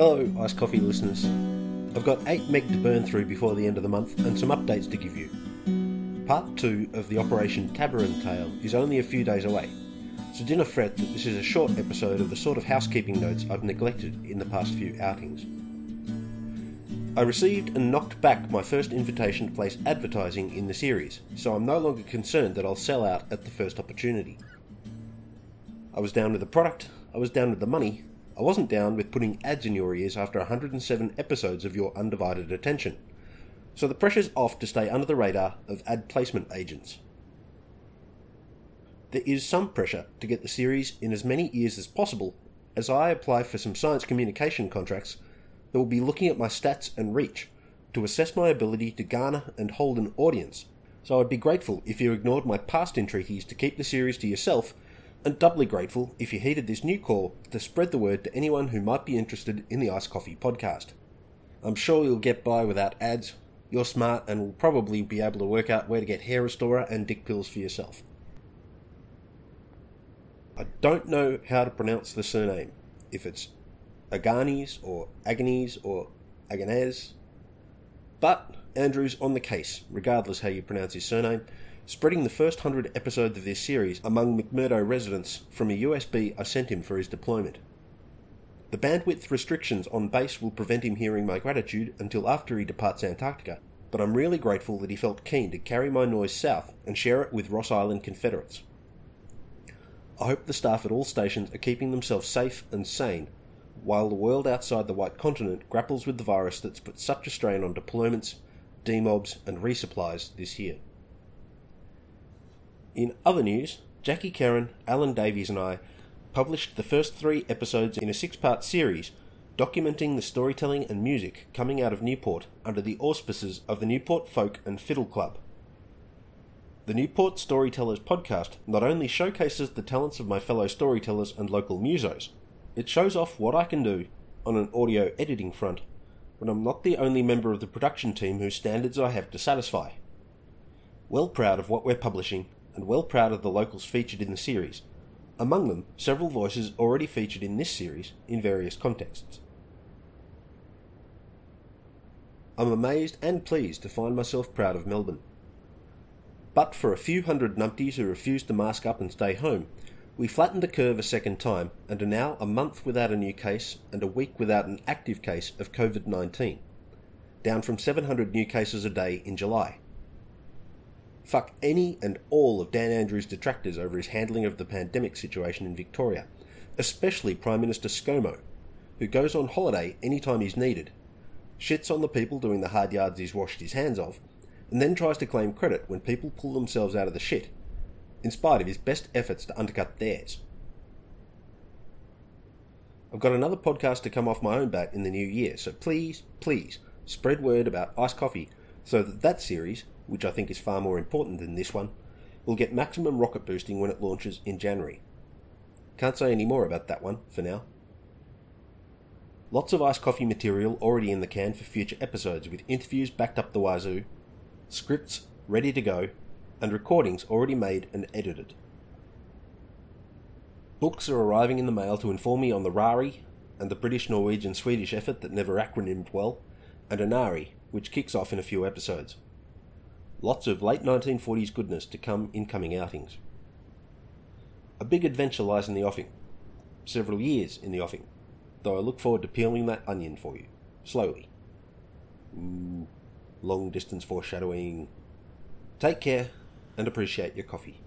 Hello, Iced Coffee listeners. I've got 8 meg to burn through before the end of the month and some updates to give you. Part 2 of the Operation Tabarin tale is only a few days away, so do not fret that this is a short episode of the sort of housekeeping notes I've neglected in the past few outings. I received and knocked back my first invitation to place advertising in the series, so I'm no longer concerned that I'll sell out at the first opportunity. I was down with the product, I was down with the money, I wasn't down with putting ads in your ears after 107 episodes of your undivided attention. So the pressure's off to stay under the radar of ad placement agents. There is some pressure to get the series in as many ears as possible as I apply for some science communication contracts that will be looking at my stats and reach to assess my ability to garner and hold an audience. So I'd be grateful if you ignored my past entreaties to keep the series to yourself, and doubly grateful if you heeded this new call to spread the word to anyone who might be interested in the Iced Coffee podcast. I'm sure you'll get by without ads. You're smart and will probably be able to work out where to get hair restorer and dick pills for yourself. I don't know how to pronounce the surname. If it's Aganis or Agonies or Aganez. But Andrew's on the case, regardless how you pronounce his surname, spreading the first hundred episodes of this series among McMurdo residents from a USB I sent him for his deployment. The bandwidth restrictions on base will prevent him hearing my gratitude until after he departs Antarctica, but I'm really grateful that he felt keen to carry my noise south and share it with Ross Island Confederates. I hope the staff at all stations are keeping themselves safe and sane while the world outside the White Continent grapples with the virus that's put such a strain on deployments, demobs, and resupplies this year. In other news, Jackie Kerin, Alan Davies, and I published the first three episodes in a six part series documenting the storytelling and music coming out of Newport under the auspices of the Newport Folk and Fiddle Club. The Newport Storytellers podcast not only showcases the talents of my fellow storytellers and local musos, it shows off what I can do on an audio editing front when I'm not the only member of the production team whose standards I have to satisfy. Well proud of what we're publishing, and well proud of the locals featured in the series, among them several voices already featured in this series in various contexts. I'm amazed and pleased to find myself proud of Melbourne. But for a few hundred numpties who refuse to mask up and stay home, we flattened the curve a second time and are now a month without a new case and a week without an active case of COVID 19, down from 700 new cases a day in July. Fuck any and all of Dan Andrews' detractors over his handling of the pandemic situation in Victoria, especially Prime Minister ScoMo, who goes on holiday anytime he's needed, shits on the people doing the hard yards he's washed his hands of, and then tries to claim credit when people pull themselves out of the shit in spite of his best efforts to undercut theirs. I've got another podcast to come off my own bat in the new year, so please, please spread word about iced coffee so that that series, which I think is far more important than this one, will get maximum rocket boosting when it launches in January. Can't say any more about that one for now. Lots of iced coffee material already in the can for future episodes with interviews backed up the wazoo, scripts ready to go, and recordings already made and edited. Books are arriving in the mail to inform me on the RARE and the British, Norwegian, Swedish effort that never acronymed well, and ANARE, which kicks off in a few episodes. Lots of late 1940s goodness to come in coming outings. A big adventure lies in the offing. Several years in the offing, though I look forward to peeling that onion for you, slowly. Ooh, long distance foreshadowing. Take care and appreciate your coffee.